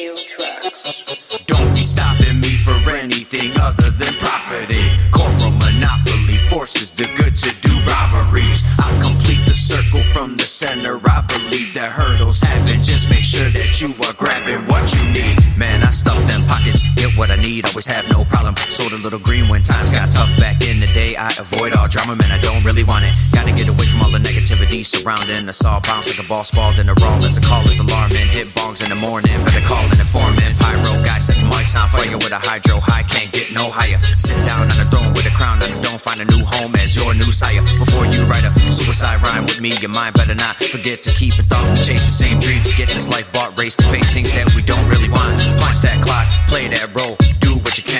Don't be stopping me for anything other than profiting. Corporal monopoly forces the good to do robberies. I complete the circle from the center. I believe that hurdles happen. Just make sure that you are grabbing what you need. Man, I stuff them pockets, get what I need. I always have no little green when times got tough back in the day. I avoid all drama, man. I don't really want it. Gotta get away from all the negativity surrounding us all. Bounce like a ball spalled in a roll as a call is alarming. Hit bongs in the morning, better call an informant. Pyro guy set the mics on fire with a hydro high, can't get no higher. Sit down on a throne with a crown on don't find a new home as your new sire. Before you write a suicide rhyme with me, your mind better not forget to keep it thought. We chase the same dream get this life bought, race to face things that we don't really want. Punch that clock, play that role,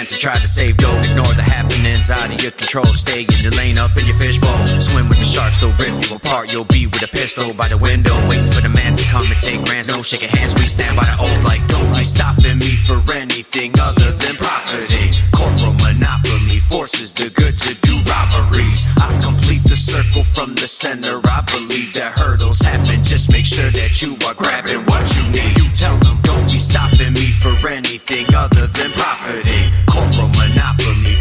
can to try to save dough. Ignore the happenings out of your control. Stay in your lane up in your fishbowl. Swim with the sharks, they'll rip you apart. You'll be with a pistol by the window, waiting for the man to come and take grants. No shaking hands, we stand by the oath like don't be stopping me for anything other than profiting. Corporal monopoly forces the good to do robberies. I complete the circle from the center. I believe that hurdles happen. Just make sure that you are grabbing what you need. You tell them don't be stopping me for anything other than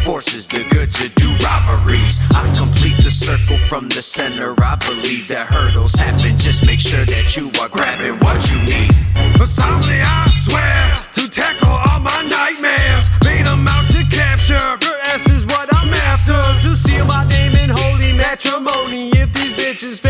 forces the good to do robberies. I complete the circle from the center. I believe that hurdles happen. Just make sure that you are grabbing what you need. Solemnly I swear to tackle all my nightmares. Bait 'em out to capture. Her ass is what I'm after. To seal my name in holy matrimony. If these bitches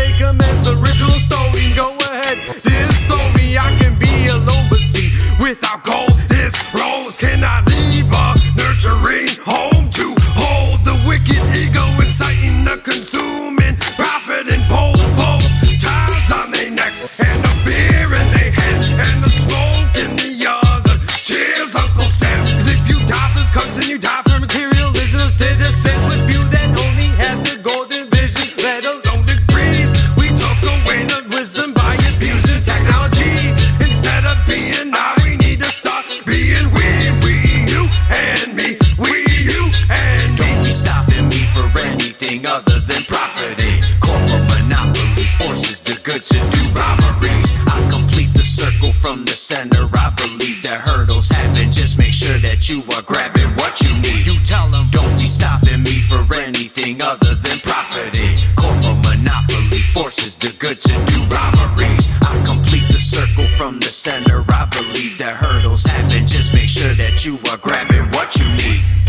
center. I believe that hurdles happen. Just make sure that you are grabbing what you need. You tell them, don't be stopping me for anything other than profiting. Corporate monopoly forces the good to do robberies. I complete the circle from the center. I believe that hurdles happen. Just make sure that you are grabbing what you need.